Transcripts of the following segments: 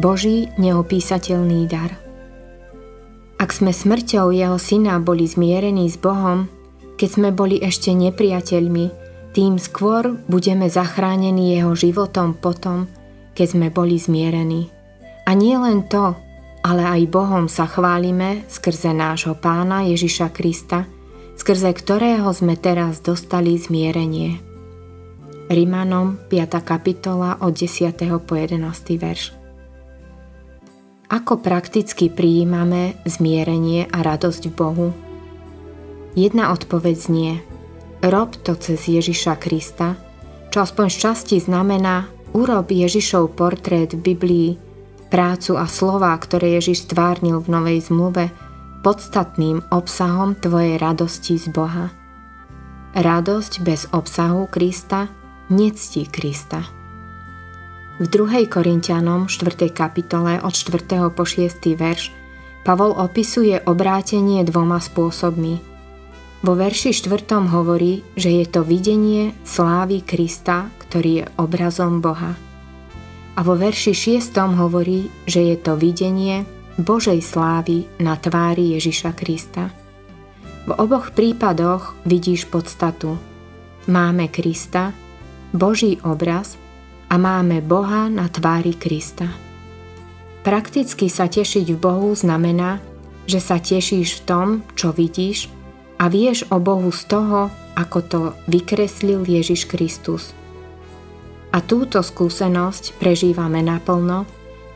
Boží neopísateľný dar. Ak sme smrťou jeho syna boli zmierení s Bohom, keď sme boli ešte nepriateľmi, tým skôr budeme zachránení jeho životom potom, keď sme boli zmierení. A nie len to, ale aj Bohom sa chválime skrze nášho pána Ježiša Krista, skrze ktorého sme teraz dostali zmierenie. Rimanom 5. kapitola od 10. po 11. verš. Ako prakticky prijímame zmierenie a radosť v Bohu? Jedna odpoveď znie Rob to cez Ježiša Krista, čo aspoň z časti znamená urob Ježišov portrét v Biblii, prácu a slova, ktoré Ježiš stvárnil v Novej zmluve, podstatným obsahom tvojej radosti z Boha. Radosť bez obsahu Krista nectí Krista. V 2. Korintianom 4. kapitole od 4. po 6. verš Pavol opisuje obrátenie dvoma spôsobmi. Vo verši 4. hovorí, že je to videnie slávy Krista, ktorý je obrazom Boha. A vo verši 6. hovorí, že je to videnie Božej slávy na tvári Ježiša Krista. V oboch prípadoch vidíš podstatu. Máme Krista, Boží obraz – a máme Boha na tvári Krista. Prakticky sa tešiť v Bohu znamená, že sa tešíš v tom, čo vidíš a vieš o Bohu z toho, ako to vykreslil Ježiš Kristus. A túto skúsenosť prežívame naplno,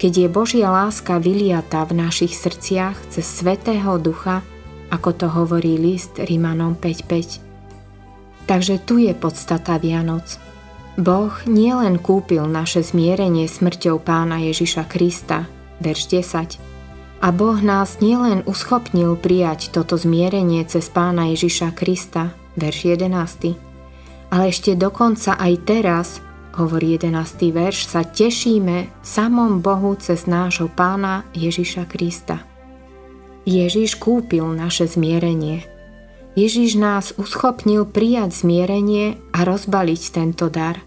keď je Božia láska vyliata v našich srdciach cez Svetého Ducha, ako to hovorí list Rimanom 5.5. Takže tu je podstata Vianoc – Boh nielen kúpil naše zmierenie smrťou pána Ježiša Krista, verš 10, a Boh nás nielen uschopnil prijať toto zmierenie cez pána Ježiša Krista, verš 11, ale ešte dokonca aj teraz, hovorí 11. verš, sa tešíme samom Bohu cez nášho pána Ježiša Krista. Ježiš kúpil naše zmierenie – Ježiš nás uschopnil prijať zmierenie a rozbaliť tento dar.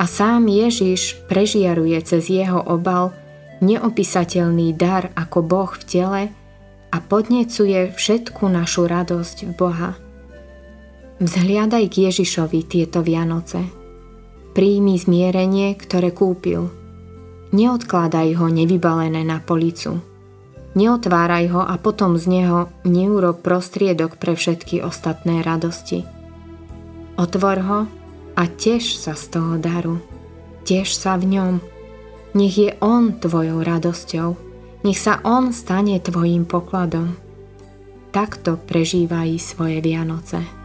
A sám Ježiš prežiaruje cez jeho obal neopísateľný dar ako Boh v tele a podnecuje všetku našu radosť v Boha. Vzhliadaj k Ježišovi tieto Vianoce. Príjmi zmierenie, ktoré kúpil. Neodkladaj ho nevybalené na policu. Neotváraj ho a potom z neho neurob prostriedok pre všetky ostatné radosti. Otvor ho a teš sa z toho daru. Teš sa v ňom. Nech je on tvojou radosťou. Nech sa on stane tvojim pokladom. Takto prežívaj svoje Vianoce.